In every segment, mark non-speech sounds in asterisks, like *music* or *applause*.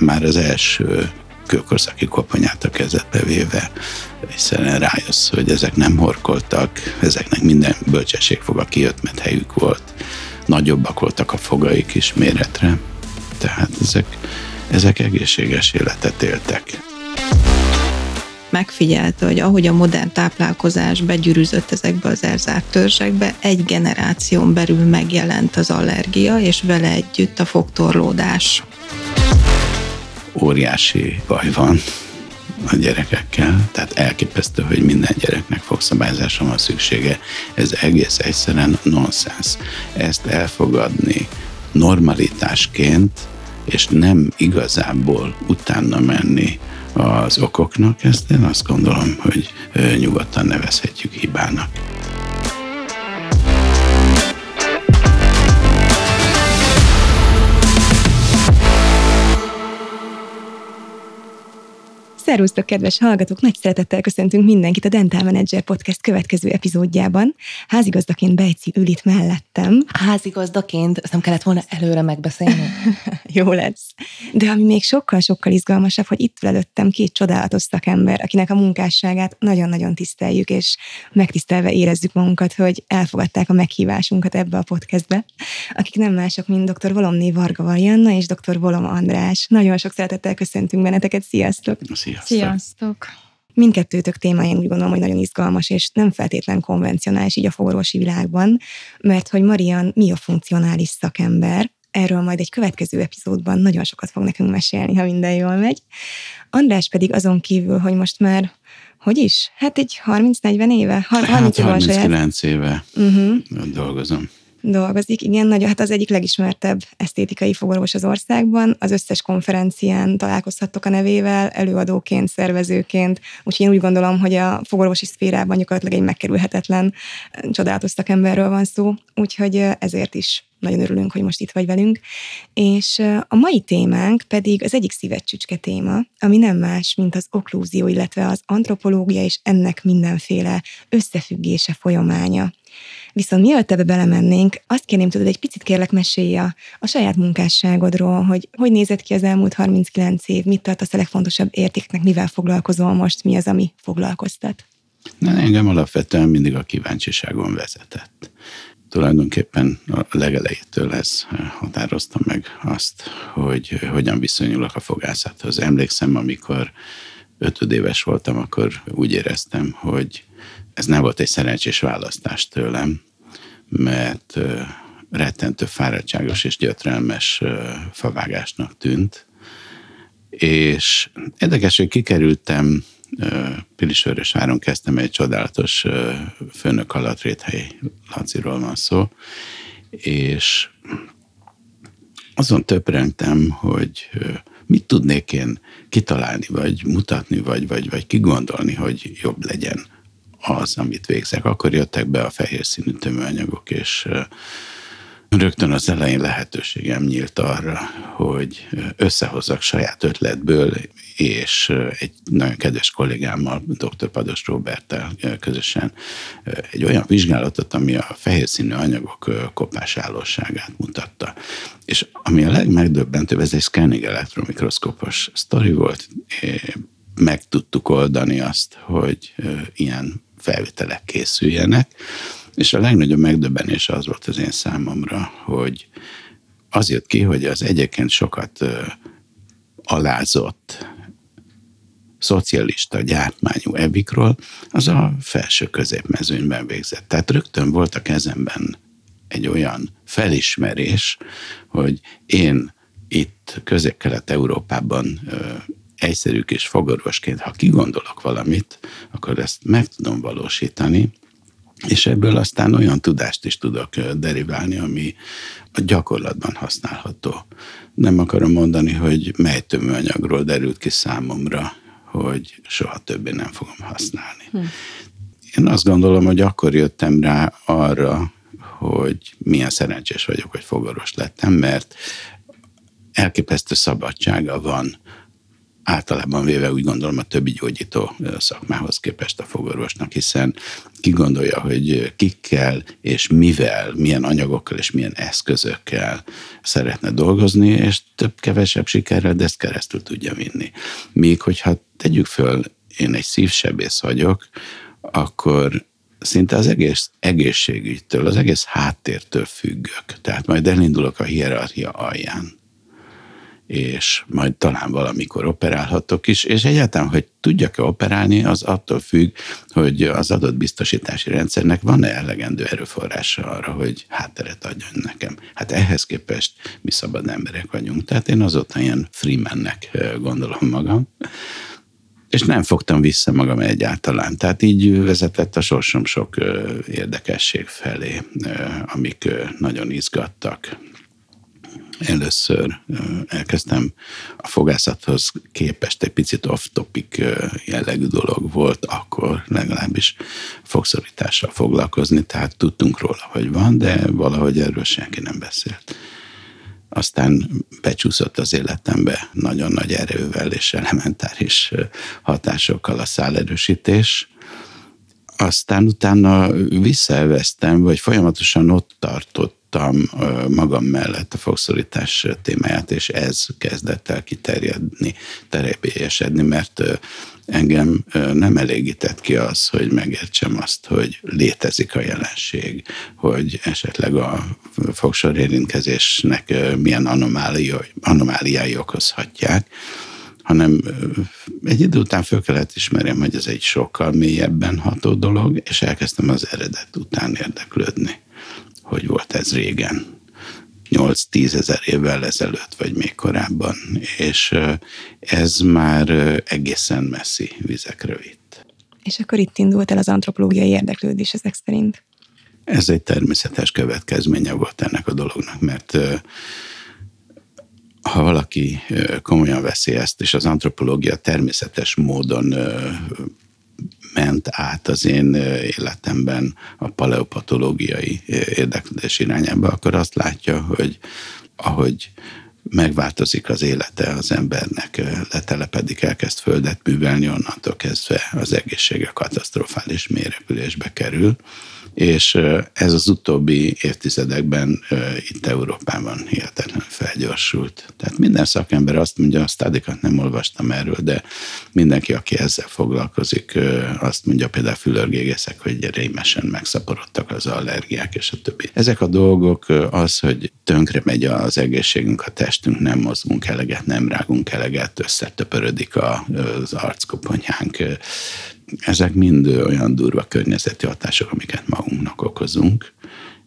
már az első kőkorszaki koponyát a kezedbe véve, egyszerűen rájössz, hogy ezek nem horkoltak, ezeknek minden bölcsességfoga kijött, mert helyük volt. Nagyobbak voltak a fogaik is méretre, tehát ezek, ezek egészséges életet éltek megfigyelte, hogy ahogy a modern táplálkozás begyűrűzött ezekbe az elzárt törzsekbe, egy generáción belül megjelent az allergia, és vele együtt a fogtorlódás. Óriási baj van a gyerekekkel, tehát elképesztő, hogy minden gyereknek fogszabályzásra van szüksége. Ez egész egyszerűen nonsens. Ezt elfogadni normalitásként, és nem igazából utána menni az okoknak, ezt én azt gondolom, hogy nyugodtan nevezhetjük hibának. Szerusztok, kedves hallgatók! Nagy szeretettel köszöntünk mindenkit a Dental Manager Podcast következő epizódjában. Házigazdaként Bejci ül itt mellettem. Házigazdaként ezt nem kellett volna előre megbeszélni? *laughs* Jó lesz. De ami még sokkal-sokkal izgalmasabb, hogy itt előttem két csodálatos szakember, akinek a munkásságát nagyon-nagyon tiszteljük, és megtisztelve érezzük magunkat, hogy elfogadták a meghívásunkat ebbe a podcastbe, akik nem mások, mint dr. Volomné Varga Valjanna és dr. Volom András. Nagyon sok szeretettel köszöntünk benneteket, sziasztok! Sziasztok! Sziasztok! Mindkettőtök témája én úgy gondolom, hogy nagyon izgalmas, és nem feltétlen konvencionális így a fogorvosi világban, mert hogy Marian mi a funkcionális szakember, erről majd egy következő epizódban nagyon sokat fog nekünk mesélni, ha minden jól megy. András pedig azon kívül, hogy most már hogy is? Hát egy 30-40 éve? 30 hát 39 éve uh-huh. dolgozom dolgozik. Igen, nagy, hát az egyik legismertebb esztétikai fogorvos az országban. Az összes konferencián találkozhattok a nevével, előadóként, szervezőként. Úgyhogy én úgy gondolom, hogy a fogorvosi szférában gyakorlatilag egy megkerülhetetlen, csodálatos szakemberről van szó. Úgyhogy ezért is nagyon örülünk, hogy most itt vagy velünk. És a mai témánk pedig az egyik szívecsücske téma, ami nem más, mint az oklúzió, illetve az antropológia és ennek mindenféle összefüggése, folyamánya. Viszont mielőtt ebbe belemennénk, azt kérném tudod, egy picit kérlek mesélj a, a saját munkásságodról, hogy hogy nézett ki az elmúlt 39 év, mit tartasz a legfontosabb értéknek, mivel foglalkozol most, mi az, ami foglalkoztat? Na, engem alapvetően mindig a kíváncsiságon vezetett. Tulajdonképpen a legelejétől ez határozta meg azt, hogy hogyan viszonyulok a fogászathoz. Emlékszem, amikor ötödéves voltam, akkor úgy éreztem, hogy ez nem volt egy szerencsés választás tőlem, mert rettentő fáradtságos és gyötrelmes favágásnak tűnt. És érdekes, hogy kikerültem Pilisvörösváron kezdtem egy csodálatos főnök alatt Réthely Laciról van szó, és azon töprengtem, hogy mit tudnék én kitalálni, vagy mutatni, vagy, vagy, vagy kigondolni, hogy jobb legyen az, amit végzek. Akkor jöttek be a fehér színű tömőanyagok, és rögtön az elején lehetőségem nyílt arra, hogy összehozzak saját ötletből, és egy nagyon kedves kollégámmal, dr. Pados Roberttel közösen egy olyan vizsgálatot, ami a fehér színű anyagok kopásállóságát mutatta. És ami a legmegdöbbentőbb, ez egy scanning elektromikroszkópos sztori volt, meg tudtuk oldani azt, hogy ilyen felvételek készüljenek, és a legnagyobb megdöbbenés az volt az én számomra, hogy az jött ki, hogy az egyébként sokat alázott szocialista gyártmányú ebikről, az a felső középmezőnyben végzett. Tehát rögtön volt a kezemben egy olyan felismerés, hogy én itt közép-kelet-európában egyszerű kis fogorvosként, ha kigondolok valamit, akkor ezt meg tudom valósítani, és ebből aztán olyan tudást is tudok deriválni, ami a gyakorlatban használható. Nem akarom mondani, hogy mely tömőanyagról derült ki számomra, hogy soha többé nem fogom használni. Hm. Én azt gondolom, hogy akkor jöttem rá arra, hogy milyen szerencsés vagyok, hogy fogaros lettem, mert elképesztő szabadsága van általában véve úgy gondolom a többi gyógyító szakmához képest a fogorvosnak, hiszen ki gondolja, hogy kikkel és mivel, milyen anyagokkal és milyen eszközökkel szeretne dolgozni, és több-kevesebb sikerrel, de ezt keresztül tudja vinni. Míg hogyha tegyük föl, én egy szívsebész vagyok, akkor szinte az egész egészségügytől, az egész háttértől függök. Tehát majd elindulok a hierarchia alján és majd talán valamikor operálhatok is, és egyáltalán, hogy tudjak-e operálni, az attól függ, hogy az adott biztosítási rendszernek van-e elegendő erőforrása arra, hogy hátteret adjon nekem. Hát ehhez képest mi szabad emberek vagyunk. Tehát én azóta ilyen freemannek gondolom magam és nem fogtam vissza magam egyáltalán. Tehát így vezetett a sorsom sok érdekesség felé, amik nagyon izgattak először elkezdtem a fogászathoz képest egy picit off-topic jellegű dolog volt, akkor legalábbis fogszorítással foglalkozni, tehát tudtunk róla, hogy van, de valahogy erről senki nem beszélt. Aztán becsúszott az életembe nagyon nagy erővel és elementáris hatásokkal a szálerősítés, aztán utána visszaelveztem, vagy folyamatosan ott tartott tudtam magam mellett a fogszorítás témáját, és ez kezdett el kiterjedni, terebélyesedni, mert engem nem elégített ki az, hogy megértsem azt, hogy létezik a jelenség, hogy esetleg a fogsor érintkezésnek milyen anomáliai, anomáliái okozhatják, hanem egy idő után föl kellett ismerjem, hogy ez egy sokkal mélyebben ható dolog, és elkezdtem az eredet után érdeklődni hogy volt ez régen. 8-10 ezer évvel ezelőtt, vagy még korábban, és ez már egészen messzi vizekre vitt. És akkor itt indult el az antropológiai érdeklődés ezek szerint? Ez egy természetes következménye volt ennek a dolognak, mert ha valaki komolyan veszi ezt, és az antropológia természetes módon ment át az én életemben a paleopatológiai érdeklődés irányába, akkor azt látja, hogy ahogy megváltozik az élete az embernek, letelepedik, elkezd földet művelni, onnantól kezdve az egészsége katasztrofális mérepülésbe kerül, és ez az utóbbi évtizedekben itt Európában hihetetlenül felgyorsult. Tehát minden szakember azt mondja, a stádikat nem olvastam erről, de mindenki, aki ezzel foglalkozik, azt mondja például fülörgégeszek, hogy rémesen megszaporodtak az allergiák és a többi. Ezek a dolgok az, hogy tönkre megy az egészségünk, a testünk, nem mozgunk eleget, nem rágunk eleget, összetöpörödik az arckoponyánk, ezek mind olyan durva környezeti hatások, amiket magunknak okozunk,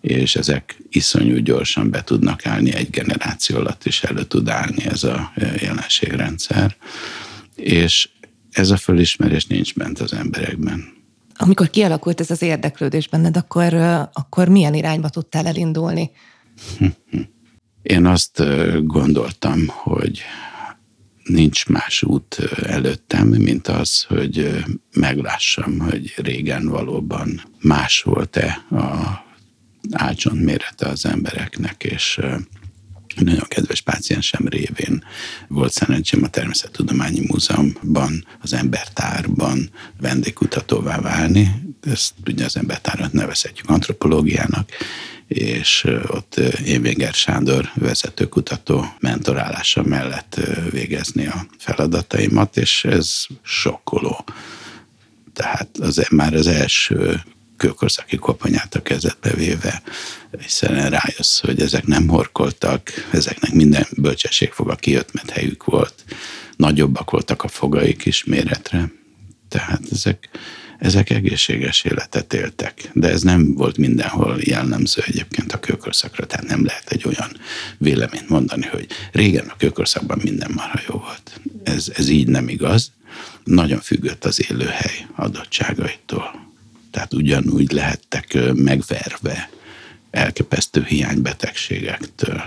és ezek iszonyú gyorsan be tudnak állni, egy generáció alatt is elő tud állni ez a jelenségrendszer, és ez a fölismerés nincs bent az emberekben. Amikor kialakult ez az érdeklődés benned, akkor, akkor milyen irányba tudtál elindulni? Én azt gondoltam, hogy nincs más út előttem, mint az, hogy meglássam, hogy régen valóban más volt-e a ágyzsont mérete az embereknek, és nagyon kedves páciensem révén volt szerencsém a Természettudományi Múzeumban, az embertárban vendégkutatóvá válni. Ezt ugye az embertárat nevezhetjük antropológiának, és ott Événger Sándor vezetőkutató mentorálása mellett végezni a feladataimat, és ez sokkoló. Tehát az, már az első kőkorszaki koponyát a kezedbe véve, hiszen rájössz, hogy ezek nem horkoltak, ezeknek minden bölcsességfoga kijött, mert helyük volt. Nagyobbak voltak a fogaik is méretre. Tehát ezek ezek egészséges életet éltek. De ez nem volt mindenhol jellemző egyébként a kőkorszakra, tehát nem lehet egy olyan véleményt mondani, hogy régen a kőkorszakban minden marha jó volt. Ez, ez így nem igaz. Nagyon függött az élőhely adottságaitól. Tehát ugyanúgy lehettek megverve elképesztő hiánybetegségektől,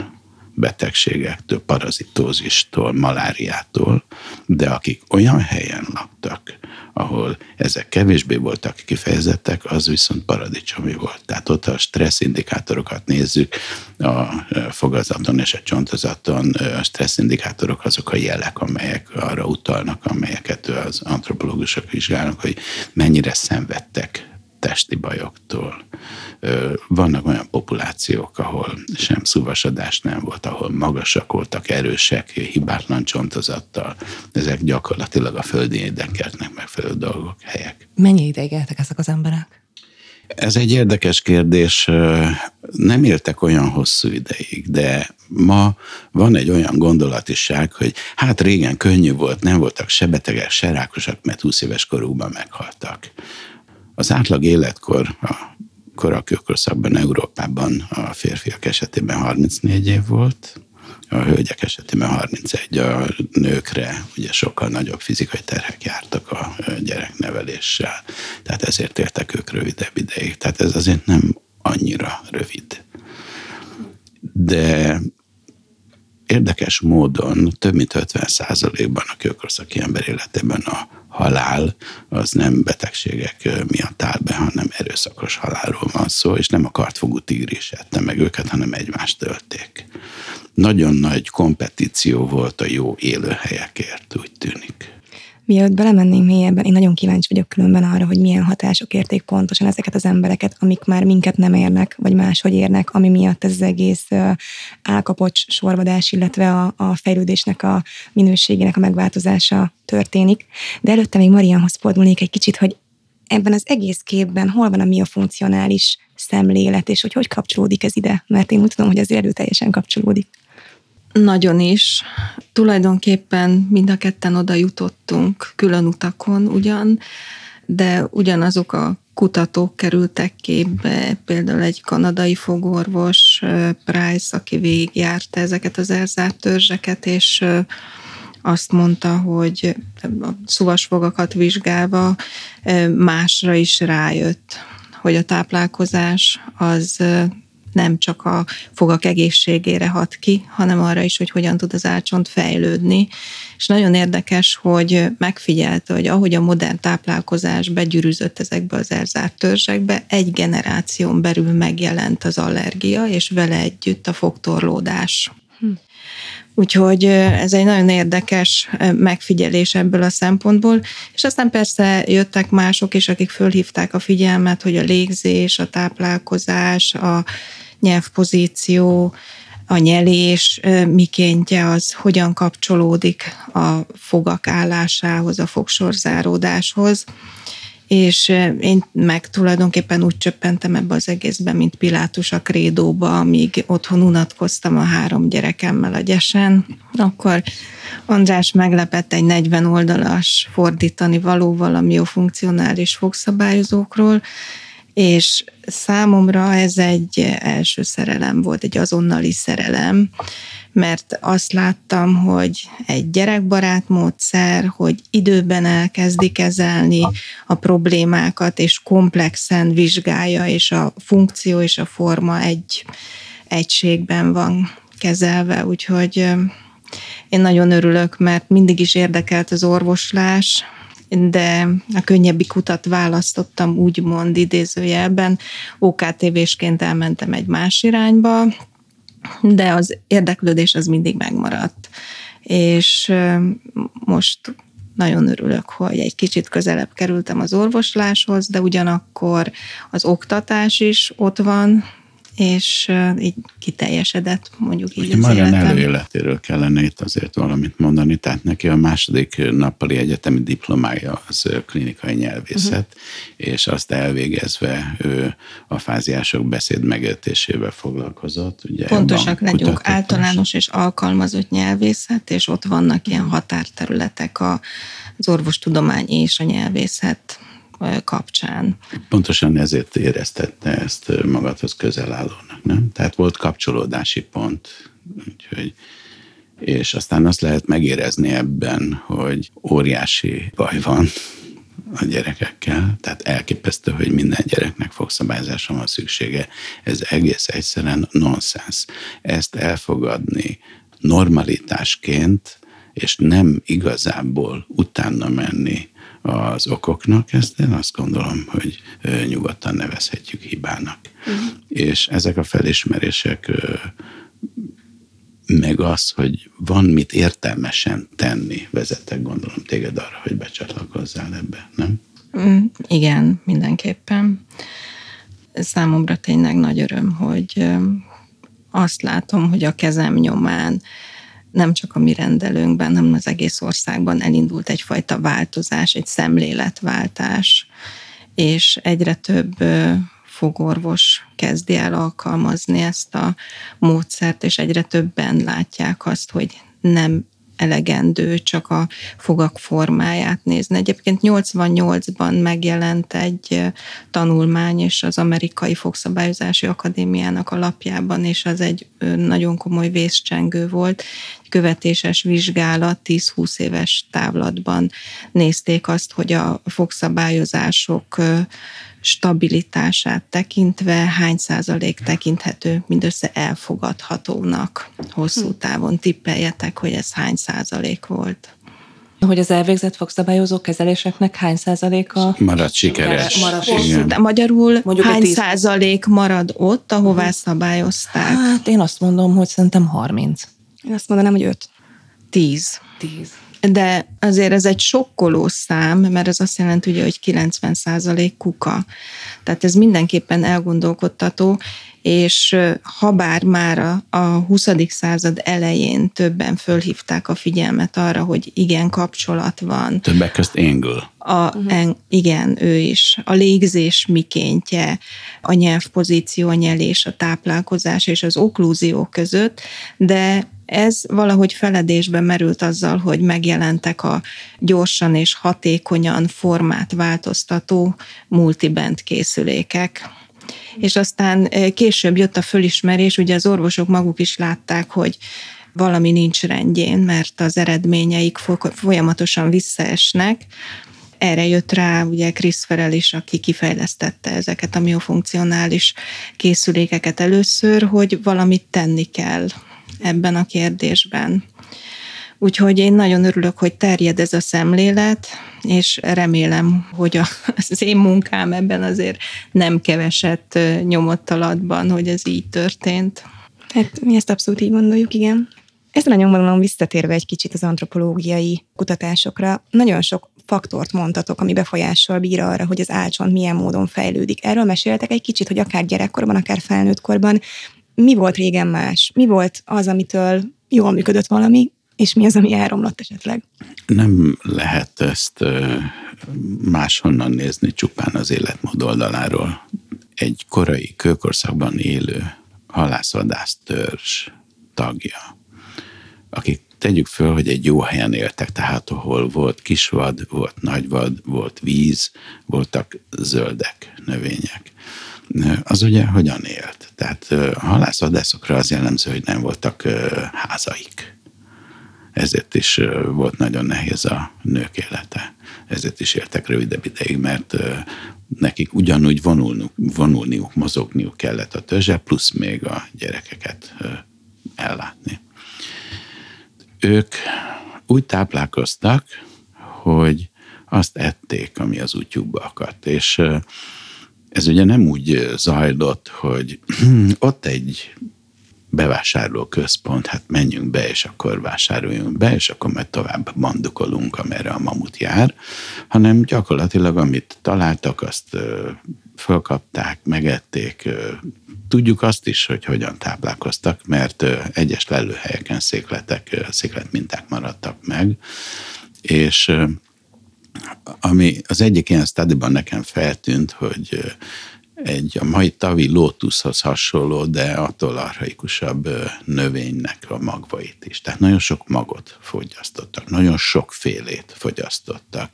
betegségektől, parazitózistól, maláriától, de akik olyan helyen laktak, ahol ezek kevésbé voltak kifejezettek, az viszont paradicsomi volt. Tehát ott a stressz indikátorokat nézzük, a fogazaton és a csontozaton a stressz indikátorok azok a jelek, amelyek arra utalnak, amelyeket az antropológusok vizsgálnak, hogy mennyire szenvedtek testi bajoktól. Vannak olyan populációk, ahol sem szúvasadás nem volt, ahol magasak voltak, erősek, hibátlan csontozattal. Ezek gyakorlatilag a földi érdekeltnek megfelelő dolgok, helyek. Mennyi ideig éltek ezek az emberek? Ez egy érdekes kérdés. Nem éltek olyan hosszú ideig, de ma van egy olyan gondolatiság, hogy hát régen könnyű volt, nem voltak se betegek, se rákosak, mert 20 éves korukban meghaltak. Az átlag életkor a korakőkorszakban Európában a férfiak esetében 34 év volt, a hölgyek esetében 31, a nőkre ugye sokkal nagyobb fizikai terhek jártak a gyerekneveléssel, tehát ezért éltek ők rövidebb ideig. Tehát ez azért nem annyira rövid. De érdekes módon több mint 50 ban a kőkorszaki ember életében a halál az nem betegségek miatt áll be, hanem erőszakos halálról van szó, és nem a kartfogú tigris ette meg őket, hanem egymást tölték. Nagyon nagy kompetíció volt a jó élőhelyekért, úgy tűnik. Mielőtt belemennénk mélyebben, én nagyon kíváncsi vagyok különben arra, hogy milyen hatások érték pontosan ezeket az embereket, amik már minket nem érnek, vagy máshogy érnek, ami miatt ez az egész álkapocs sorvadás, illetve a, a fejlődésnek a minőségének a megváltozása történik. De előtte még Marianhoz fordulnék egy kicsit, hogy ebben az egész képben hol van a mi a funkcionális szemlélet, és hogy hogy kapcsolódik ez ide? Mert én úgy tudom, hogy az erőteljesen kapcsolódik. Nagyon is. Tulajdonképpen mind a ketten oda jutottunk külön utakon ugyan, de ugyanazok a kutatók kerültek képbe, például egy kanadai fogorvos, Price, aki végigjárta ezeket az elzárt törzseket, és azt mondta, hogy a szuvasfogakat vizsgálva másra is rájött, hogy a táplálkozás az nem csak a fogak egészségére hat ki, hanem arra is, hogy hogyan tud az álcsont fejlődni. És nagyon érdekes, hogy megfigyelte, hogy ahogy a modern táplálkozás begyűrűzött ezekbe az elzárt törzsekbe, egy generáción belül megjelent az allergia, és vele együtt a fogtorlódás. Hm. Úgyhogy ez egy nagyon érdekes megfigyelés ebből a szempontból, és aztán persze jöttek mások is, akik fölhívták a figyelmet, hogy a légzés, a táplálkozás, a nyelvpozíció, a nyelés mikéntje az hogyan kapcsolódik a fogak állásához, a fogsorzáródáshoz, és én meg tulajdonképpen úgy csöppentem ebbe az egészben, mint Pilátus a krédóba, amíg otthon unatkoztam a három gyerekemmel a gyesen, akkor András meglepett egy 40 oldalas fordítani valóval a miofunkcionális fogszabályozókról, és számomra ez egy első szerelem volt, egy azonnali szerelem, mert azt láttam, hogy egy gyerekbarát módszer, hogy időben elkezdi kezelni a problémákat, és komplexen vizsgálja, és a funkció és a forma egy egységben van kezelve, úgyhogy én nagyon örülök, mert mindig is érdekelt az orvoslás, de a könnyebbik utat választottam, úgymond idézőjelben. OKTV-sként elmentem egy más irányba, de az érdeklődés az mindig megmaradt. És most nagyon örülök, hogy egy kicsit közelebb kerültem az orvosláshoz, de ugyanakkor az oktatás is ott van, és így kiteljesedett, mondjuk így Ugye az Marian előéletéről kellene itt azért valamit mondani, tehát neki a második nappali egyetemi diplomája az klinikai nyelvészet, uh-huh. és azt elvégezve ő a fáziások beszéd megértésével foglalkozott. Ugye Pontosak legyünk, általános és alkalmazott nyelvészet, és ott vannak ilyen határterületek az orvostudomány és a nyelvészet kapcsán. Pontosan ezért éreztette ezt magadhoz közel állónak, nem? Tehát volt kapcsolódási pont, úgyhogy és aztán azt lehet megérezni ebben, hogy óriási baj van a gyerekekkel, tehát elképesztő, hogy minden gyereknek fogszabályzásra van szüksége. Ez egész egyszerűen nonsens. Ezt elfogadni normalitásként, és nem igazából utána menni az okoknak, ezt én azt gondolom, hogy nyugodtan nevezhetjük hibának. Uh-huh. És ezek a felismerések meg az, hogy van mit értelmesen tenni, vezettek gondolom téged arra, hogy becsatlakozzál ebbe, nem? Mm, igen, mindenképpen. Számomra tényleg nagy öröm, hogy azt látom, hogy a kezem nyomán nem csak a mi rendelőnkben, hanem az egész országban elindult egyfajta változás, egy szemléletváltás, és egyre több fogorvos kezdi el alkalmazni ezt a módszert, és egyre többen látják azt, hogy nem elegendő csak a fogak formáját nézni. Egyébként 88-ban megjelent egy tanulmány, és az Amerikai Fogszabályozási Akadémiának a lapjában, és az egy nagyon komoly vészcsengő volt. Követéses vizsgálat 10-20 éves távlatban nézték azt, hogy a fogszabályozások stabilitását tekintve hány százalék tekinthető mindössze elfogadhatónak hosszú hm. távon? Tippeljetek, hogy ez hány százalék volt. Hogy az elvégzett fogszabályozó kezeléseknek hány százaléka marad sikeres. Marad hosszú, de magyarul Mondjuk hány tíz... százalék marad ott, ahová uh-huh. szabályozták? Hát én azt mondom, hogy szerintem 30. Én azt mondanám, hogy 5. 10. 10 de azért ez egy sokkoló szám, mert ez azt jelenti, ugye, hogy 90% kuka. Tehát ez mindenképpen elgondolkodtató, és ha bár már a, a 20. század elején többen fölhívták a figyelmet arra, hogy igen, kapcsolat van. Többek közt Engel. A, uh-huh. en, igen, ő is. A légzés mikéntje, a nyelvpozíció, a nyelés, a táplálkozás és az oklúzió között, de ez valahogy feledésbe merült azzal, hogy megjelentek a gyorsan és hatékonyan formát változtató multiband készülékek. És aztán eh, később jött a fölismerés, ugye az orvosok maguk is látták, hogy valami nincs rendjén, mert az eredményeik folyamatosan visszaesnek. Erre jött rá ugye Chris Ferrell is, aki kifejlesztette ezeket a miofunkcionális készülékeket először, hogy valamit tenni kell ebben a kérdésben. Úgyhogy én nagyon örülök, hogy terjed ez a szemlélet, és remélem, hogy az én munkám ebben azért nem keveset nyomott alatban, hogy ez így történt. Hát mi ezt abszolút így gondoljuk, igen. Ezt a nyomvonalon visszatérve egy kicsit az antropológiai kutatásokra, nagyon sok faktort mondtatok, ami befolyással bír arra, hogy az álcsont milyen módon fejlődik. Erről meséltek egy kicsit, hogy akár gyerekkorban, akár felnőttkorban mi volt régen más? Mi volt az, amitől jól működött valami, és mi az, ami elromlott esetleg? Nem lehet ezt máshonnan nézni csupán az életmód oldaláról. Egy korai kőkorszakban élő halászvadász tagja, akik tegyük föl, hogy egy jó helyen éltek, tehát ahol volt kisvad, volt nagyvad, volt víz, voltak zöldek, növények az ugye hogyan élt? Tehát a halászvadászokra az jellemző, hogy nem voltak házaik. Ezért is volt nagyon nehéz a nők élete. Ezért is éltek rövidebb ideig, mert nekik ugyanúgy vonulniuk, vonulniuk, mozogniuk kellett a törzse, plusz még a gyerekeket ellátni. Ők úgy táplálkoztak, hogy azt ették, ami az útjukba akadt, és ez ugye nem úgy zajlott, hogy *clears throat* ott egy bevásárló központ, hát menjünk be, és akkor vásároljunk be, és akkor majd tovább bandukolunk, amerre a mamut jár, hanem gyakorlatilag amit találtak, azt fölkapták, megették. Tudjuk azt is, hogy hogyan táplálkoztak, mert egyes lelőhelyeken székletek, székletminták maradtak meg, és ami az egyik ilyen studyban nekem feltűnt, hogy egy a mai tavi lótuszhoz hasonló, de attól arhaikusabb növénynek a magvait is. Tehát nagyon sok magot fogyasztottak, nagyon sok félét fogyasztottak.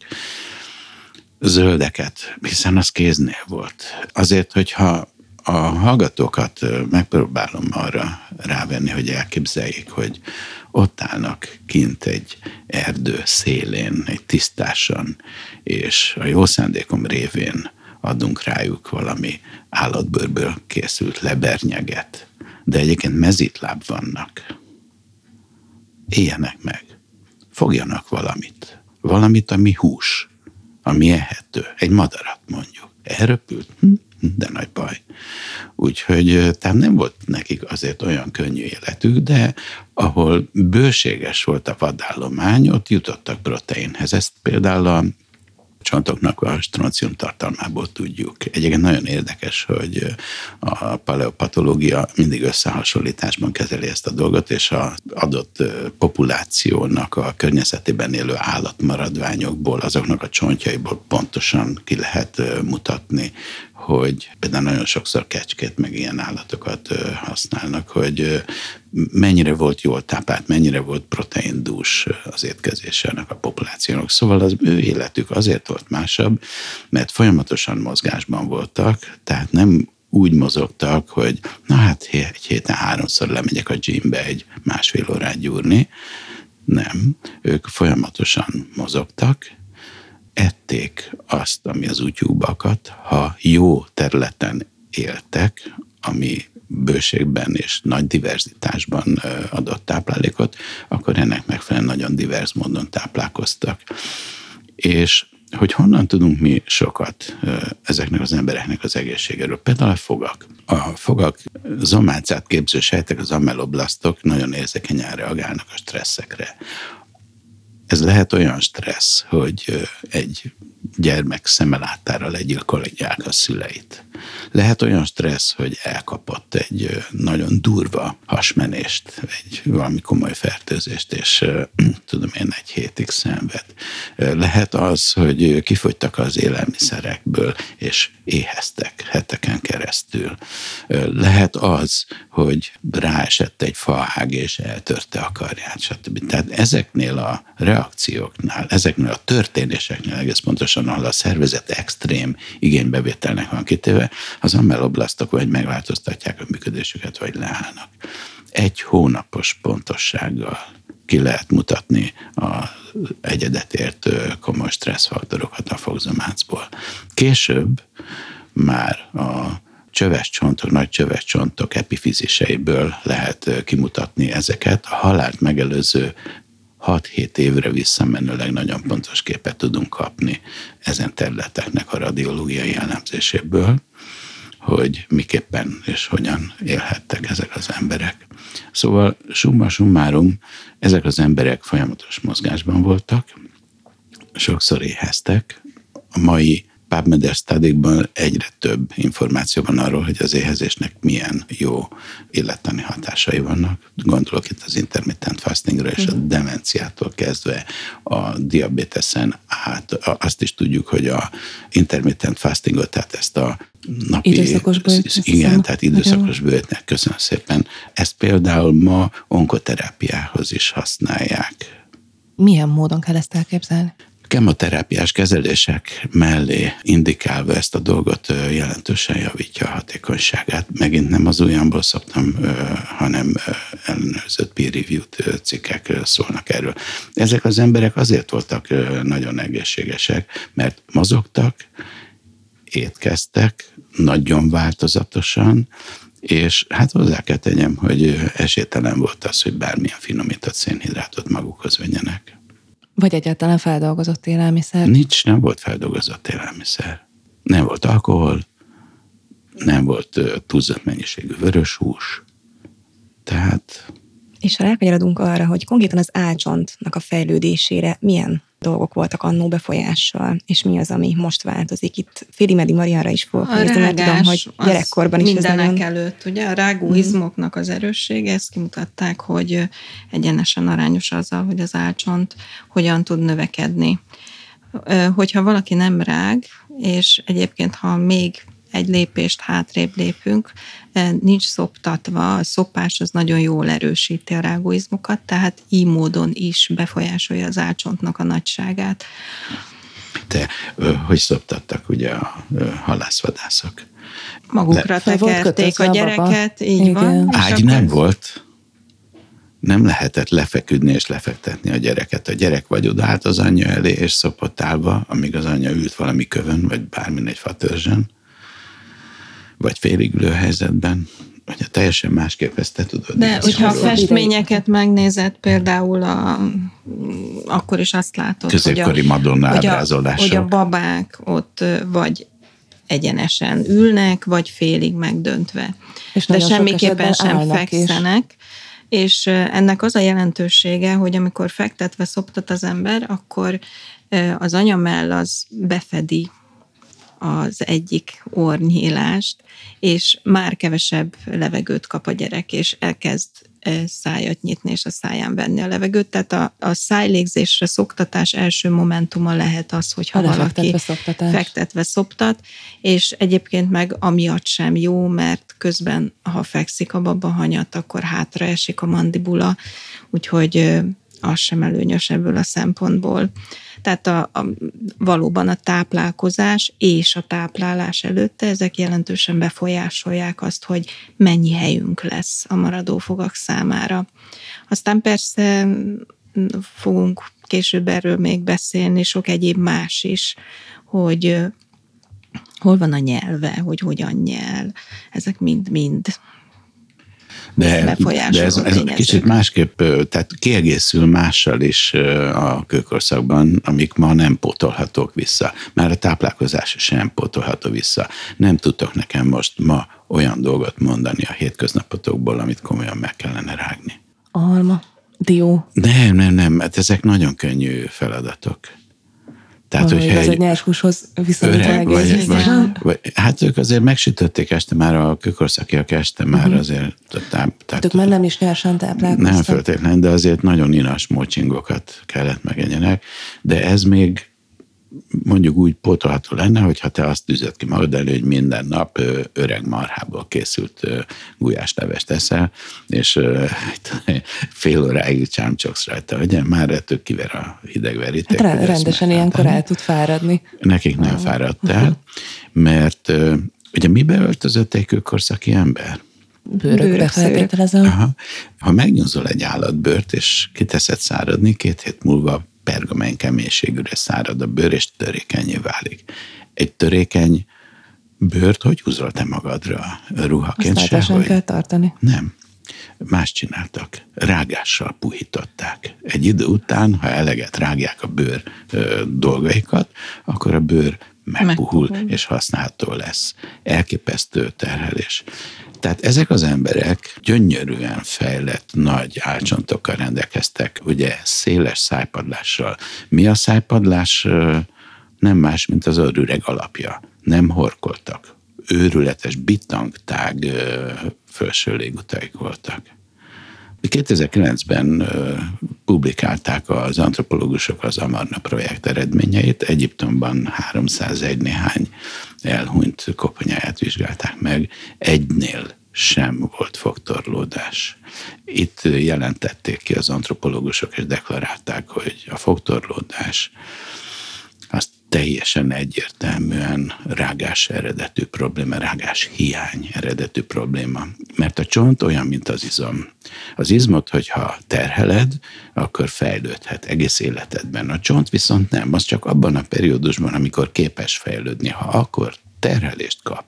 Zöldeket, hiszen az kéznél volt. Azért, hogyha a hallgatókat megpróbálom arra rávenni, hogy elképzeljék, hogy ott állnak kint egy erdő szélén, egy tisztásan, és a jó szándékom révén adunk rájuk valami állatbőrből készült lebernyeget, de egyébként mezitláb vannak. Éljenek meg, fogjanak valamit, valamit, ami hús, ami ehető. Egy madarat mondjuk. Elröpült? Hm? De nagy baj. Úgyhogy tehát nem volt nekik azért olyan könnyű életük, de ahol bőséges volt a vadállomány, ott jutottak proteinhez. Ezt például a csontoknak a stroncium tartalmából tudjuk. Egyébként nagyon érdekes, hogy a paleopatológia mindig összehasonlításban kezeli ezt a dolgot, és az adott populációnak a környezetében élő állatmaradványokból, azoknak a csontjaiból pontosan ki lehet mutatni, hogy például nagyon sokszor kecskét, meg ilyen állatokat használnak, hogy mennyire volt jól táplált, mennyire volt proteindús az étkezése ennek a populációnak. Szóval az ő életük azért volt másabb, mert folyamatosan mozgásban voltak, tehát nem úgy mozogtak, hogy na hát egy héten háromszor lemegyek a gymbe egy másfél órát gyúrni. Nem, ők folyamatosan mozogtak, ették azt, ami az útjukba ha jó területen éltek, ami bőségben és nagy diverzitásban adott táplálékot, akkor ennek megfelelően nagyon divers módon táplálkoztak. És hogy honnan tudunk mi sokat ezeknek az embereknek az egészségéről. Például a fogak. A fogak zomácát képző sejtek, az ameloblasztok nagyon érzékenyen reagálnak a stresszekre. Ez lehet olyan stressz, hogy egy gyermek szemelátára legyilkolják a szüleit. Lehet olyan stressz, hogy elkapott egy nagyon durva hasmenést, egy valami komoly fertőzést, és *clears throat* tudom én egy hétig szenved. Lehet az, hogy kifogytak az élelmiszerekből, és éheztek heteken keresztül. Lehet az, hogy ráesett egy faág, és eltörte a karját, stb. Tehát ezeknél a reakcióknál, ezeknél a történéseknél egész pontosan, ahol a szervezet extrém igénybevételnek van kitéve, az ameloblasztok vagy megváltoztatják a működésüket, vagy leállnak. Egy hónapos pontossággal ki lehet mutatni a egyedet értő komoly stresszfaktorokat a fogzomácból. Később már a csöves csontok, nagy csöves csontok epifiziseiből lehet kimutatni ezeket. A halált megelőző 6-7 évre visszamenőleg nagyon pontos képet tudunk kapni ezen területeknek a radiológiai elemzéséből, hogy miképpen és hogyan élhettek ezek az emberek. Szóval summa summarum, ezek az emberek folyamatos mozgásban voltak, sokszor éheztek, a mai PubMed study egyre több információ van arról, hogy az éhezésnek milyen jó illettani hatásai vannak. Gondolok itt az intermittent fastingra és a mhm. demenciától kezdve a diabetesen át. Azt is tudjuk, hogy a intermittent fastingot, tehát ezt a napi... Időszakos bőt. Igen, tehát időszakos bőtnek, köszönöm szépen. Ezt például ma onkoterápiához is használják. Milyen módon kell ezt elképzelni? Kemoterápiás kezelések mellé indikálva ezt a dolgot jelentősen javítja a hatékonyságát. Megint nem az ujjamból szoktam, hanem ellenőrzött peer-reviewed cikkek szólnak erről. Ezek az emberek azért voltak nagyon egészségesek, mert mozogtak, étkeztek, nagyon változatosan, és hát hozzá kell tegyem, hogy esélytelen volt az, hogy bármilyen finomított szénhidrátot magukhoz vegyenek. Vagy egyáltalán feldolgozott élelmiszer? Nincs, nem volt feldolgozott élelmiszer. Nem volt alkohol, nem volt túlzott mennyiségű vörös hús. Tehát... És ha rákanyarodunk arra, hogy konkrétan az álcsontnak a fejlődésére milyen dolgok voltak annó befolyással, és mi az, ami most változik. Itt Féli Medi Marianra is fogok a nézni, mert tudom, hogy gyerekkorban is mindenek ez nagyon... előtt, ugye a rágóizmoknak az erőssége, ezt kimutatták, hogy egyenesen arányos azzal, hogy az álcsont hogyan tud növekedni. Hogyha valaki nem rág, és egyébként ha még egy lépést hátrébb lépünk, nincs szoptatva, a szopás az nagyon jól erősíti a rágóizmokat, tehát így módon is befolyásolja az álcsontnak a nagyságát. Te hogy szoptattak ugye a halászvadászok? Magukra Le, tekerték a gyereket, a így Igen. van. Ágy nem volt nem lehetett lefeküdni és lefektetni a gyereket. A gyerek vagy odállt az anyja elé, és szopott állva, amíg az anyja ült valami kövön, vagy bármin egy fatörzsön vagy félig ülő helyzetben, hogyha teljesen másképp ezt te tudod. De hogyha a festményeket megnézed, például a, akkor is azt látod, Középkori hogy a, Madonna hogy a, hogy a babák ott vagy egyenesen ülnek, vagy félig megdöntve. És De semmiképpen sem állnak is. fekszenek. És ennek az a jelentősége, hogy amikor fektetve szoptat az ember, akkor az anyamell az befedi az egyik ornyílást, és már kevesebb levegőt kap a gyerek, és elkezd eh, szájat nyitni, és a száján venni a levegőt. Tehát a, a szájlégzésre szoktatás első momentuma lehet az, hogyha A valaki lefektetve szoptatás. fektetve szoptat, és egyébként meg amiatt sem jó, mert közben, ha fekszik a baba hanyat, akkor hátra esik a mandibula, úgyhogy ö, az sem előnyös ebből a szempontból. Tehát a, a, valóban a táplálkozás és a táplálás előtte ezek jelentősen befolyásolják azt, hogy mennyi helyünk lesz a maradó fogak számára. Aztán persze fogunk később erről még beszélni, sok egyéb más is, hogy hol van a nyelve, hogy hogyan nyel, ezek mind-mind de, de ez, ez kicsit másképp, tehát kiegészül mással is a kőkorszakban, amik ma nem pótolhatók vissza. Már a táplálkozás sem pótolható vissza. Nem tudtok nekem most ma olyan dolgot mondani a hétköznapotokból, amit komolyan meg kellene rágni. Alma, dió. Nem, nem, nem, mert ezek nagyon könnyű feladatok. Tehát, Valahogy hogyha egy egy viszonyítva öreg, vagy, egész. vagy, vagy, hát ők azért megsütötték este már, a kökorszakiak este már azért. Tehát, Hát ők már nem is nyersen táplálkoztak. nem feltétlenül, de azért nagyon inas mocsingokat kellett megegyenek, de ez még mondjuk úgy pótolható lenne, hogyha te azt tűzött ki magad elő, hogy minden nap öreg marhából készült gulyáslevest eszel, és fél óráig csámcsogsz rajta, ugye? Már ettől kiver a hidegveríték. Hát rendesen ilyenkor el tud fáradni. Nekik nem fáradt el, mert ugye mibe öltözött egy kőkorszaki ember? Bőrökbe Bőrök, feltételezem. Aha. Ha megnyúzol egy állatbőrt, és kiteszed száradni, két hét múlva pergamen keménységűre szárad a bőr, és törékenyé válik. Egy törékeny bőrt hogy húzol te magadra? Ruhaként Azt sehogy? kell tartani. Nem. Más csináltak. Rágással puhították. Egy idő után, ha eleget rágják a bőr ö, dolgaikat, akkor a bőr megpuhul, Megpuhul. és használható lesz. Elképesztő terhelés. Tehát ezek az emberek gyönyörűen fejlett nagy álcsontokkal rendelkeztek, ugye széles szájpadlással. Mi a szájpadlás? Nem más, mint az örüreg alapja. Nem horkoltak. Őrületes, bitangtág felső légutaik voltak. 2009-ben ö, publikálták az antropológusok az Amarna projekt eredményeit. Egyiptomban 301 néhány elhunyt koponyáját vizsgálták meg. Egynél sem volt fogtorlódás. Itt jelentették ki az antropológusok, és deklarálták, hogy a fogtorlódás teljesen egyértelműen rágás eredetű probléma, rágás hiány eredetű probléma. Mert a csont olyan, mint az izom. Az izmot, hogyha terheled, akkor fejlődhet egész életedben. A csont viszont nem, az csak abban a periódusban, amikor képes fejlődni. Ha akkor terhelést kap,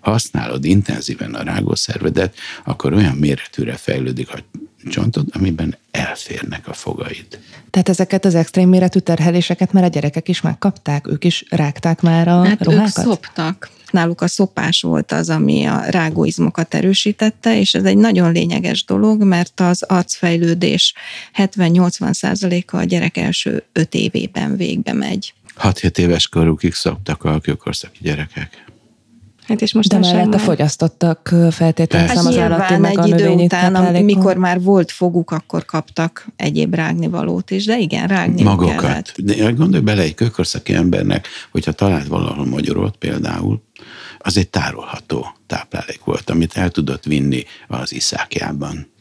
használod intenzíven a rágószervedet, akkor olyan méretűre fejlődik a csontod, amiben elférnek a fogaid. Tehát ezeket az extrém méretű terheléseket már a gyerekek is megkapták? Ők is rágták már a Hát ők ruhákat? szoptak. Náluk a szopás volt az, ami a rágóizmokat erősítette, és ez egy nagyon lényeges dolog, mert az arcfejlődés 70-80 százaléka a gyerek első öt évében végbe megy. 6-7 éves korukig szoktak a kőkorszaki gyerekek. Hát és De mostanság mellette már... fogyasztottak feltételezem Hát az állati meg a egy idő után, amikor már volt foguk, akkor kaptak egyéb rágnivalót is, de igen, rágni Magokat. kellett. De gondolj bele egy kőkorszaki embernek, hogyha talált valahol magyarot például, az egy tárolható táplálék volt, amit el tudott vinni az iszákjában.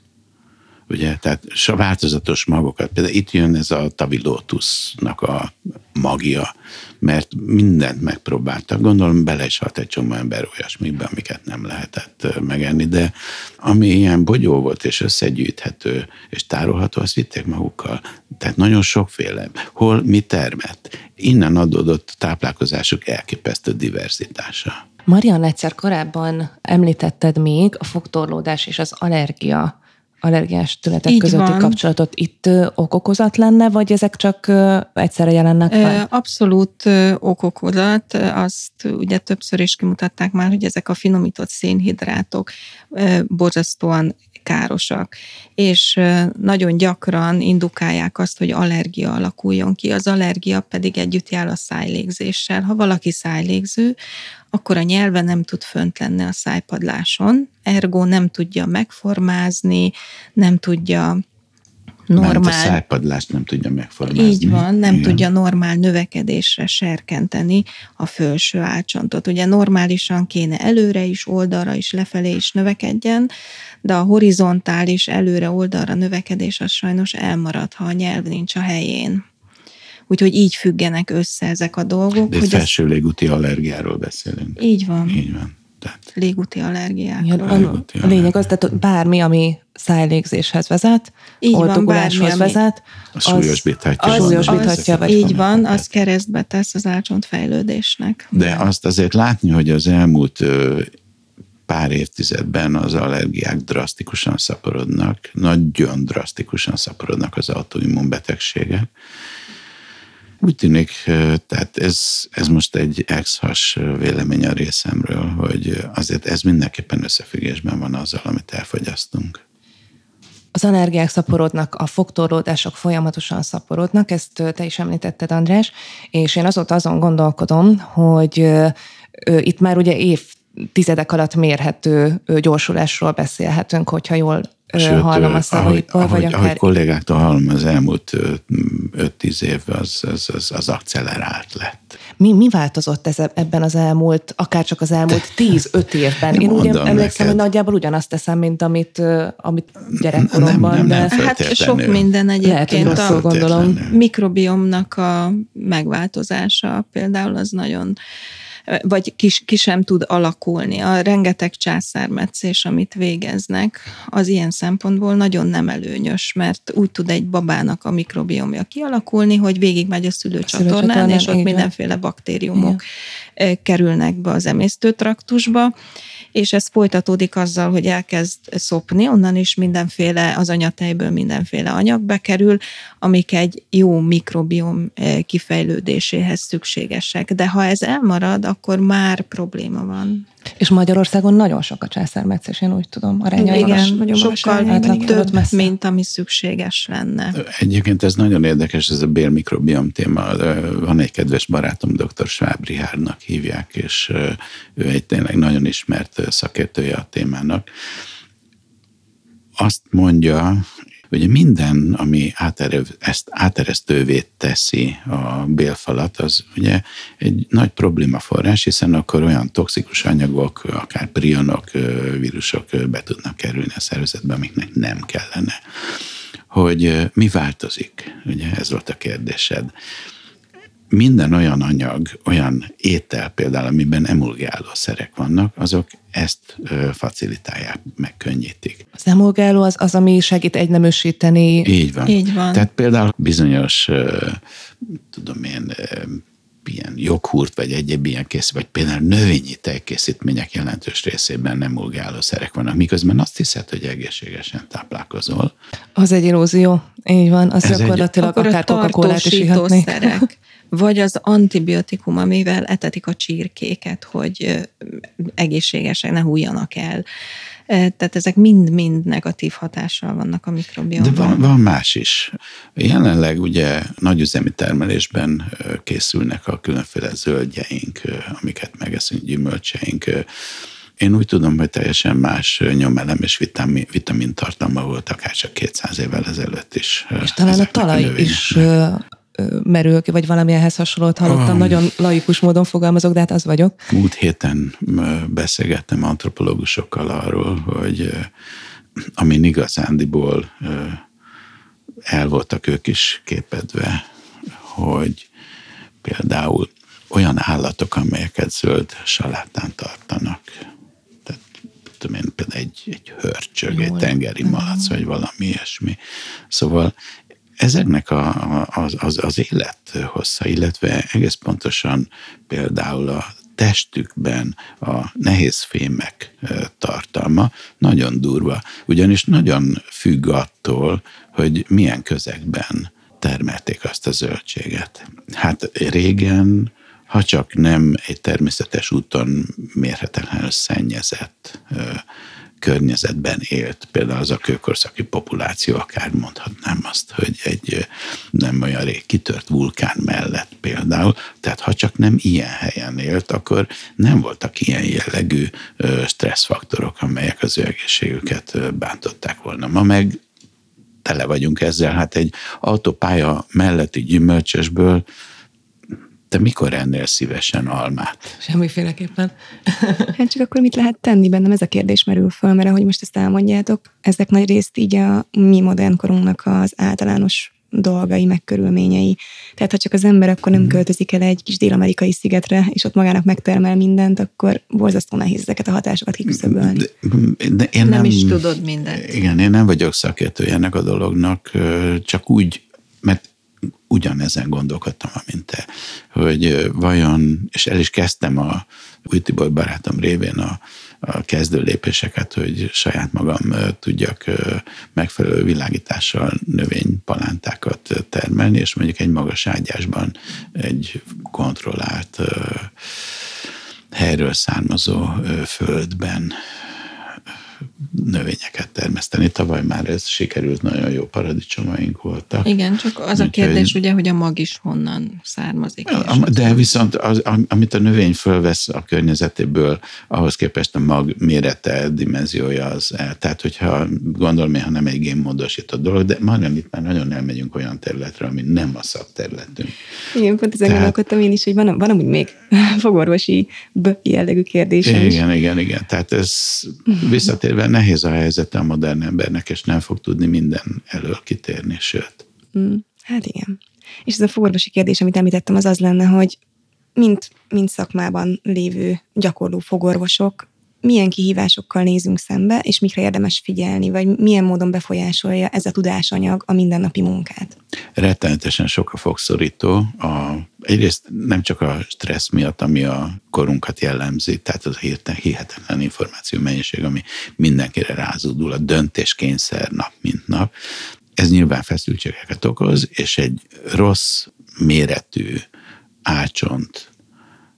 Ugye, tehát a változatos magokat. Például itt jön ez a tavilótusznak a magia, mert mindent megpróbáltak. Gondolom bele is halt egy csomó ember olyasmikbe, amiket nem lehetett megenni, de ami ilyen bogyó volt és összegyűjthető és tárolható, azt vitték magukkal. Tehát nagyon sokféle. Hol mi termett? Innen adódott táplálkozásuk elképesztő diverzitása. Marian, egyszer korábban említetted még a fogtorlódás és az allergia allergiás tünetek Így közötti van. kapcsolatot itt okokozat lenne, vagy ezek csak egyszerre jelennek meg? Abszolút okokozat. Azt ugye többször is kimutatták már, hogy ezek a finomított szénhidrátok borzasztóan károsak, és nagyon gyakran indukálják azt, hogy allergia alakuljon ki. Az allergia pedig együtt jár a szájlégzéssel. Ha valaki szájlégző, akkor a nyelve nem tud fönt lenni a szájpadláson, ergo nem tudja megformázni, nem tudja normál... Mert a szájpadlást nem tudja megformázni. Így van, nem Igen. tudja normál növekedésre serkenteni a felső álcsontot. Ugye normálisan kéne előre is, oldalra is, lefelé is növekedjen, de a horizontális előre, oldalra növekedés az sajnos elmarad, ha a nyelv nincs a helyén. Úgyhogy így függenek össze ezek a dolgok. De hogy felső légúti allergiáról beszélünk. Így van. Így van. Tehát... Légúti allergiákról. Ja, a, a lényeg az, tehát bármi, ami szájlégzéshez vezet, így van, bármi, ami vezet, az súlyosbíthatja. Az, súlyosbíthatja. Az, így van, az keresztbe tesz az álcsont fejlődésnek. De azt azért látni, hogy az elmúlt pár évtizedben az allergiák drasztikusan szaporodnak, nagyon drasztikusan szaporodnak az autoimmunbetegségek, úgy tűnik, tehát ez, ez most egy ex-has vélemény a részemről, hogy azért ez mindenképpen összefüggésben van azzal, amit elfogyasztunk. Az allergiák szaporodnak, a fogtorlódások folyamatosan szaporodnak, ezt te is említetted, András, és én azóta azon gondolkodom, hogy itt már ugye év tizedek alatt mérhető gyorsulásról beszélhetünk, hogyha jól Sőt, hallom a szavaikból, ahogy, vagy akár... Ahogy kollégáktól hallom, az elmúlt 5-10 év az, az, az, az accelerált lett. Mi, mi változott ez ebben az elmúlt, akár csak az elmúlt 10-5 évben? Én úgy emlékszem, neked. hogy nagyjából ugyanazt teszem, mint amit, amit gyerekkoromban. Nem, nem, nem hát sok minden egyébként. Lehet, a gondolom. mikrobiomnak a megváltozása például az nagyon vagy ki, ki sem tud alakulni. A rengeteg császármetszés, amit végeznek, az ilyen szempontból nagyon nem előnyös, mert úgy tud egy babának a mikrobiomja kialakulni, hogy végigmegy a szülőcsatornán, és ott mindenféle baktériumok Igen. kerülnek be az emésztőtraktusba, és ez folytatódik azzal, hogy elkezd szopni, onnan is mindenféle, az anyatejből mindenféle anyag bekerül, amik egy jó mikrobiom eh, kifejlődéséhez szükségesek. De ha ez elmarad, akkor már probléma van. És Magyarországon nagyon sok a császármetszés, én úgy tudom, aránya Igen, magas, nagyon sokkal magas több, messze. mint ami szükséges lenne. Egyébként ez nagyon érdekes, ez a bélmikrobiom téma. Van egy kedves barátom, dr. Schwab Richardnak hívják, és ő egy tényleg nagyon ismert szakértője a témának. Azt mondja, Ugye minden, ami áterev, ezt áteresztővé teszi a bélfalat, az ugye egy nagy probléma forrás, hiszen akkor olyan toxikus anyagok, akár prionok, vírusok be tudnak kerülni a szervezetbe, amiknek nem kellene. Hogy mi változik? Ugye ez volt a kérdésed minden olyan anyag, olyan étel például, amiben emulgáló szerek vannak, azok ezt ö, facilitálják, megkönnyítik. Az emulgáló az az, ami segít egyneműsíteni. Így van. Így van. Tehát például bizonyos, ö, tudom én, ö, ilyen joghurt, vagy egyéb ilyen kész, vagy például növényi tejkészítmények jelentős részében nem emulgáló szerek vannak, miközben azt hiszed, hogy egészségesen táplálkozol. Az egy illúzió, így van, az Ez gyakorlatilag egy, akár coca is ihatnék. Szerek vagy az antibiotikum, amivel etetik a csirkéket, hogy egészségesek, ne hújjanak el. Tehát ezek mind-mind negatív hatással vannak a mikrobiomban. De van, van más is. Jelenleg ugye nagyüzemi termelésben készülnek a különféle zöldjeink, amiket megeszünk, gyümölcseink. Én úgy tudom, hogy teljesen más nyomelem és vitamin, vitamin tartalma volt akár csak 200 évvel ezelőtt is. És talán a talaj is merül ki, vagy valamilyenhez hasonlót hallottam. Um, Nagyon laikus módon fogalmazok, de hát az vagyok. Múlt héten beszélgettem antropológusokkal arról, hogy amin igazándiból el voltak ők is képedve, hogy például olyan állatok, amelyeket zöld salátán tartanak, tehát tudom én, például egy, egy hörcsög, egy tengeri malac, vagy valami ilyesmi. Szóval ezeknek a, az, az, az élet hossza, illetve egész pontosan például a testükben a nehéz fémek tartalma nagyon durva, ugyanis nagyon függ attól, hogy milyen közegben termelték azt a zöldséget. Hát régen, ha csak nem egy természetes úton mérhetetlenül szennyezett környezetben élt, például az a kőkorszaki populáció, akár mondhatnám azt, hogy egy nem olyan rég kitört vulkán mellett például, tehát ha csak nem ilyen helyen élt, akkor nem voltak ilyen jellegű stresszfaktorok, amelyek az ő egészségüket bántották volna. Ma meg tele vagyunk ezzel, hát egy autópálya melletti gyümölcsösből te mikor ennél szívesen almát? Semmiféleképpen. *laughs* hát csak akkor mit lehet tenni bennem? Ez a kérdés merül föl, mert ahogy most ezt elmondjátok, ezek nagy részt így a mi modern korunknak az általános dolgai, meg körülményei. Tehát ha csak az ember akkor nem mhm. költözik el egy kis dél-amerikai szigetre, és ott magának megtermel mindent, akkor borzasztó nehéz ezeket a hatásokat kiküszöbölni. De, de én nem, nem is tudod mindent. Igen, én nem vagyok szakértő ennek a dolognak, csak úgy, mert ugyanezen gondolkodtam, mint te, hogy vajon, és el is kezdtem a új Tibor barátom révén a, a kezdő lépéseket, hogy saját magam tudjak megfelelő világítással növénypalántákat termelni, és mondjuk egy magas ágyásban egy kontrollált helyről származó földben növényeket termeszteni. Tavaly már ez sikerült, nagyon jó paradicsomaink voltak. Igen, csak az a kérdés hogy, ugye, hogy a mag is honnan származik. A, de viszont az, amit a növény fölvesz a környezetéből, ahhoz képest a mag mérete, dimenziója az el. Tehát, hogyha gondolom én, ha nem egy génmódosított dolog, de majdnem itt már nagyon elmegyünk olyan területre, ami nem a szakterületünk. Igen, pont ezen Tehát, gondolkodtam én is, hogy van, van amúgy még *laughs* fogorvosi jellegű kérdésem Igen, igen, igen. Tehát ez visszatérve nehéz a helyzete a modern embernek, és nem fog tudni minden elől kitérni, sőt. Mm, hát igen. És ez a fogorvosi kérdés, amit említettem, az az lenne, hogy mint, mint szakmában lévő gyakorló fogorvosok, milyen kihívásokkal nézünk szembe, és mikre érdemes figyelni, vagy milyen módon befolyásolja ez a tudásanyag a mindennapi munkát? Rettenetesen sok a fogszorító. A, egyrészt nem csak a stressz miatt, ami a korunkat jellemzi, tehát az a hihetetlen információ mennyiség, ami mindenkire rázódul, a döntéskényszer nap mint nap. Ez nyilván feszültségeket okoz, és egy rossz méretű ácsont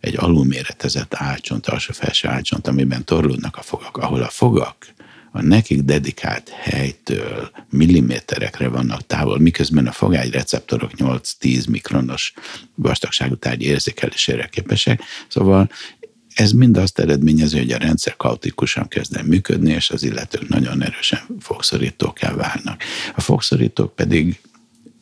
egy alulméretezett álcsont, alsó-felső álcsont, amiben torlódnak a fogak, ahol a fogak a nekik dedikált helytől milliméterekre vannak távol, miközben a fogágy receptorok 8-10 mikronos vastagságú tárgy érzékelésére képesek. Szóval ez mind azt eredményezi, hogy a rendszer kaotikusan kezd el működni, és az illetők nagyon erősen fogszorítókká válnak. A fogszorítók pedig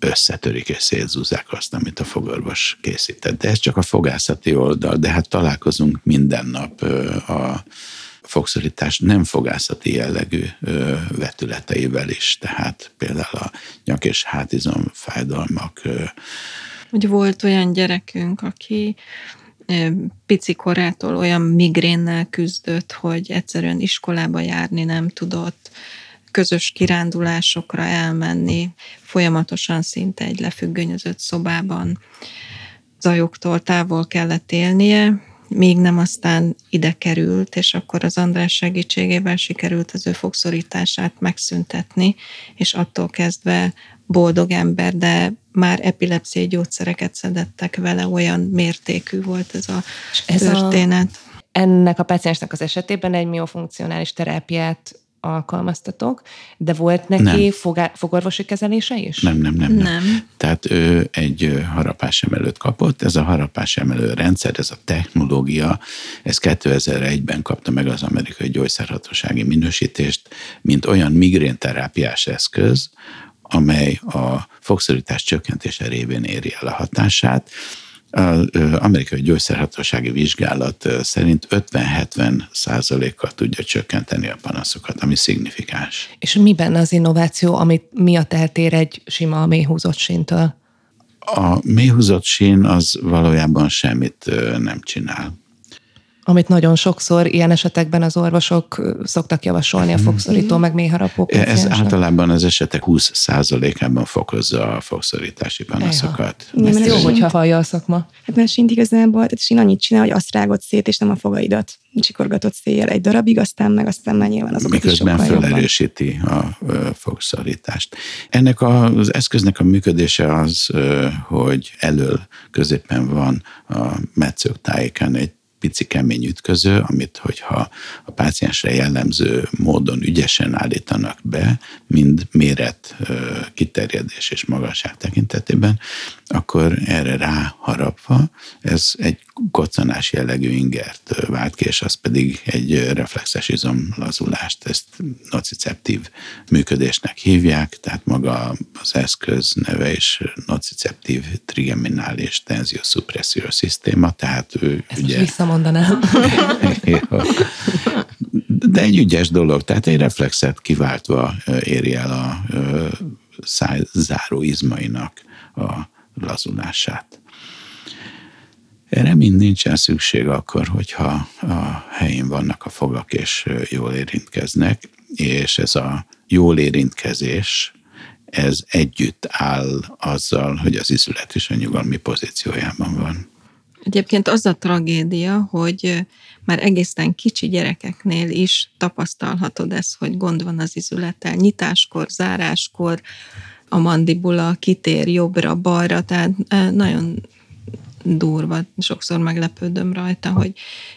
összetörik és szétzúzzák azt, amit a fogorvos készített. De ez csak a fogászati oldal, de hát találkozunk minden nap a fogszorítás nem fogászati jellegű vetületeivel is, tehát például a nyak és hátizom fájdalmak. Hogy volt olyan gyerekünk, aki pici korától olyan migrénnel küzdött, hogy egyszerűen iskolába járni nem tudott, közös kirándulásokra elmenni, folyamatosan szinte egy lefüggönyözött szobában zajoktól távol kellett élnie, még nem aztán ide került, és akkor az András segítségével sikerült az ő fogszorítását megszüntetni, és attól kezdve boldog ember, de már epilepsziai gyógyszereket szedettek vele, olyan mértékű volt ez a ez történet. A, ennek a paciensnek az esetében egy miofunkcionális terápiát alkalmaztatok, de volt neki fogá- fogorvosi kezelése is? Nem, nem, nem, nem. nem. Tehát ő egy harapás emelőt kapott, ez a harapás emelő rendszer, ez a technológia, ez 2001-ben kapta meg az amerikai gyógyszerhatósági minősítést, mint olyan migrénterápiás eszköz, amely a fogszorítás csökkentése révén éri el a hatását, az amerikai gyógyszerhatósági vizsgálat szerint 50-70 százalékkal tudja csökkenteni a panaszokat, ami szignifikáns. És mi benne az innováció, amit miatt eltér egy sima mélyhúzott síntől? A mélyhúzott sín az valójában semmit nem csinál. Amit nagyon sokszor ilyen esetekben az orvosok szoktak javasolni a fogszorító, meg mélyharapó Ez általában az esetek 20%-ában fokozza a fogszorítási panaszokat. Ez jó, hogyha hallja a szakma. Hát mert sint igazából, tehát én annyit csinál, hogy azt rágod szét, és nem a fogaidat csikorgatott széjjel egy darabig, aztán meg aztán már nyilván azokat Miközben is felerősíti a fogszorítást. Ennek az eszköznek a működése az, hogy elől középen van a metszők tájékán egy pici kemény ütköző, amit hogyha a páciensre jellemző módon ügyesen állítanak be, mind méret, kiterjedés és magasság tekintetében, akkor erre ráharapva ez egy koccanás jellegű ingert vált ki, és az pedig egy reflexes izomlazulást, ezt nociceptív működésnek hívják, tehát maga az eszköz neve is nociceptív trigeminális tenzioszupressziós szisztéma, tehát ő ezt ugye... visszamondanám. *laughs* De egy ügyes dolog, tehát egy reflexet kiváltva éri el a szájzáró izmainak a lazulását. Erre mind nincsen szükség akkor, hogyha a helyén vannak a fogak és jól érintkeznek, és ez a jól érintkezés, ez együtt áll azzal, hogy az izület is a nyugalmi pozíciójában van. Egyébként az a tragédia, hogy már egészen kicsi gyerekeknél is tapasztalhatod ezt, hogy gond van az izülettel, nyitáskor, záráskor, a mandibula kitér jobbra-balra, tehát nagyon durva, sokszor meglepődöm rajta, hogy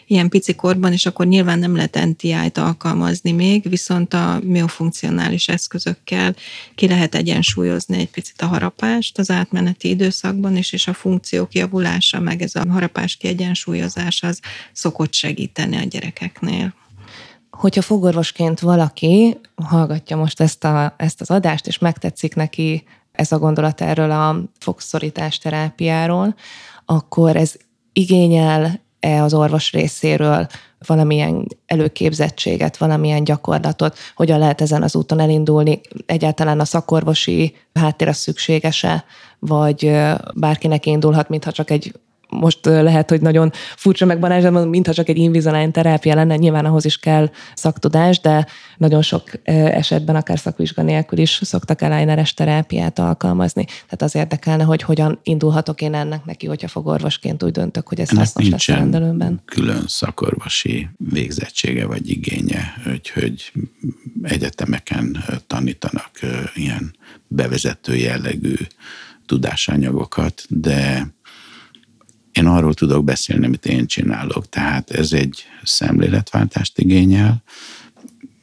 ilyen pici korban, és akkor nyilván nem lehet NTI-t alkalmazni még, viszont a miofunkcionális eszközökkel ki lehet egyensúlyozni egy picit a harapást az átmeneti időszakban is, és a funkciók javulása, meg ez a harapás kiegyensúlyozás az szokott segíteni a gyerekeknél. Hogyha fogorvosként valaki hallgatja most ezt, a, ezt az adást, és megtetszik neki ez a gondolat erről a fogszorítás terápiáról, akkor ez igényel-e az orvos részéről valamilyen előképzettséget, valamilyen gyakorlatot, hogyan lehet ezen az úton elindulni, egyáltalán a szakorvosi háttér szükséges-e, vagy bárkinek indulhat, mintha csak egy most lehet, hogy nagyon furcsa meg banázsban, mintha csak egy Invisalign terápia lenne, nyilván ahhoz is kell szaktudás, de nagyon sok esetben akár szakvizsga nélkül is szoktak elájneres terápiát alkalmazni. Tehát az érdekelne, hogy hogyan indulhatok én ennek neki, hogyha fogorvosként úgy döntök, hogy ez ennek hasznos lesz a rendelőmben. külön szakorvosi végzettsége vagy igénye, hogy egyetemeken tanítanak ilyen bevezető jellegű tudásanyagokat, de én arról tudok beszélni, amit én csinálok. Tehát ez egy szemléletváltást igényel.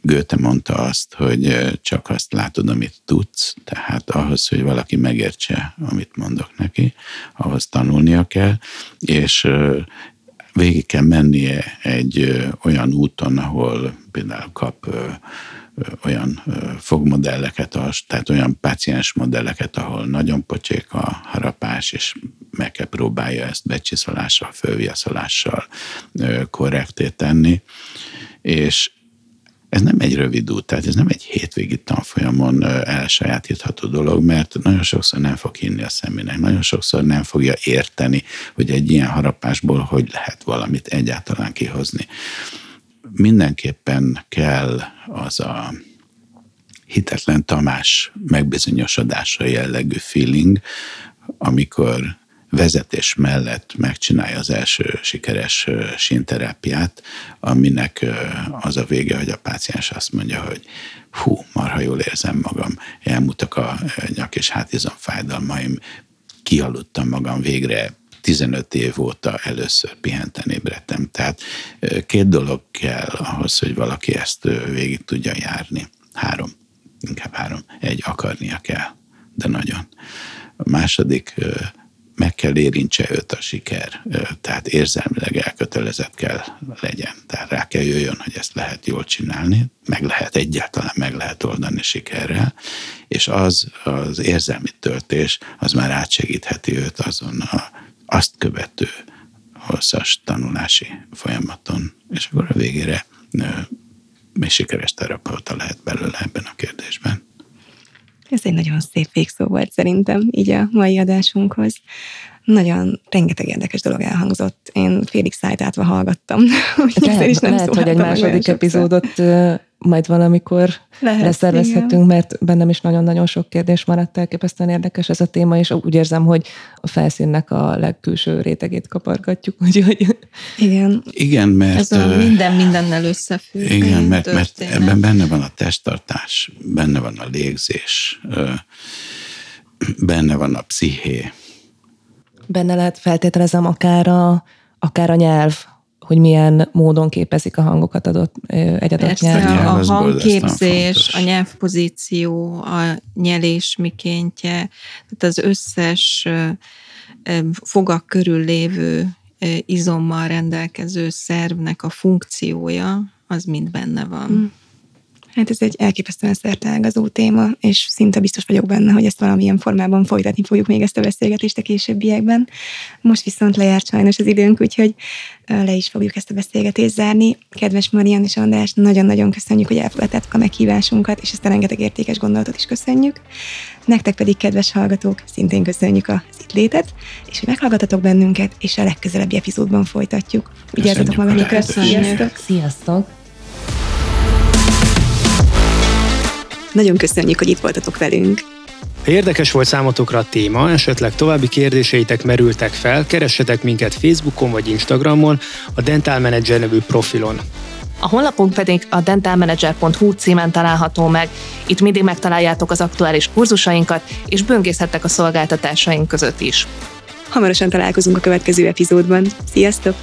Goethe mondta azt, hogy csak azt látod, amit tudsz, tehát ahhoz, hogy valaki megértse, amit mondok neki, ahhoz tanulnia kell, és végig kell mennie egy olyan úton, ahol például kap olyan fogmodelleket, tehát olyan páciens modelleket, ahol nagyon pocsék a harapás, és meg kell próbálja ezt becsiszolással, fölviaszolással korrekté tenni, és ez nem egy rövid út, tehát ez nem egy hétvégi tanfolyamon elsajátítható dolog, mert nagyon sokszor nem fog hinni a személynek, nagyon sokszor nem fogja érteni, hogy egy ilyen harapásból hogy lehet valamit egyáltalán kihozni mindenképpen kell az a hitetlen Tamás megbizonyosodása jellegű feeling, amikor vezetés mellett megcsinálja az első sikeres sínterápiát, aminek az a vége, hogy a páciens azt mondja, hogy hú, marha jól érzem magam, elmúltak a nyak és hátizom fájdalmaim, kialudtam magam végre, 15 év óta először pihenten ébredtem. Tehát két dolog kell ahhoz, hogy valaki ezt végig tudja járni. Három, inkább három. Egy, akarnia kell, de nagyon. A második, meg kell érintse őt a siker, tehát érzelmileg elkötelezett kell legyen. Tehát rá kell jöjjön, hogy ezt lehet jól csinálni, meg lehet egyáltalán meg lehet oldani sikerrel, és az az érzelmi töltés, az már átsegítheti őt azon a azt követő hosszas tanulási folyamaton, és akkor a végére még sikeres terapeuta lehet belőle ebben a kérdésben. Ez egy nagyon szép végszó volt szerintem így a mai adásunkhoz. nagyon rengeteg érdekes dolog elhangzott. Én félig szájtátva hallgattam. *laughs* lehet, is nem lehet hogy egy második epizódot majd valamikor Lehet, leszervezhetünk, igen. mert bennem is nagyon-nagyon sok kérdés maradt elképesztően érdekes ez a téma, és úgy érzem, hogy a felszínnek a legkülső rétegét kapargatjuk, *laughs* úgyhogy... Igen. Igen, mert... Ez a minden mindennel összefügg. Igen, mert, mert ebben benne van a testtartás, benne van a légzés, benne van a psziché. Benne lehet feltételezem akár a, akár a nyelv, hogy milyen módon képezik a hangokat adott egy adott Persze, nyelv. A, a hangképzés, a nyelvpozíció, a nyelés mikéntje, tehát az összes fogak körül lévő izommal rendelkező szervnek a funkciója, az mind benne van. Mm. Hát ez egy elképesztően szerteágazó téma, és szinte biztos vagyok benne, hogy ezt valamilyen formában folytatni fogjuk még ezt a beszélgetést a későbbiekben. Most viszont lejárt sajnos az időnk, úgyhogy le is fogjuk ezt a beszélgetést zárni. Kedves Marian és András, nagyon-nagyon köszönjük, hogy elfogadtátok a meghívásunkat, és ezt a rengeteg értékes gondolatot is köszönjük. Nektek pedig, kedves hallgatók, szintén köszönjük az itt létet, és hogy meghallgatatok bennünket, és a legközelebbi epizódban folytatjuk. Vigyázzatok magatokra, sziasztok! Sziasztok! Nagyon köszönjük, hogy itt voltatok velünk. Ha érdekes volt számotokra a téma, esetleg további kérdéseitek merültek fel, keressetek minket Facebookon vagy Instagramon, a Dental Manager nevű profilon. A honlapunk pedig a dentalmanager.hu címen található meg. Itt mindig megtaláljátok az aktuális kurzusainkat, és böngészhettek a szolgáltatásaink között is. Hamarosan találkozunk a következő epizódban. Sziasztok!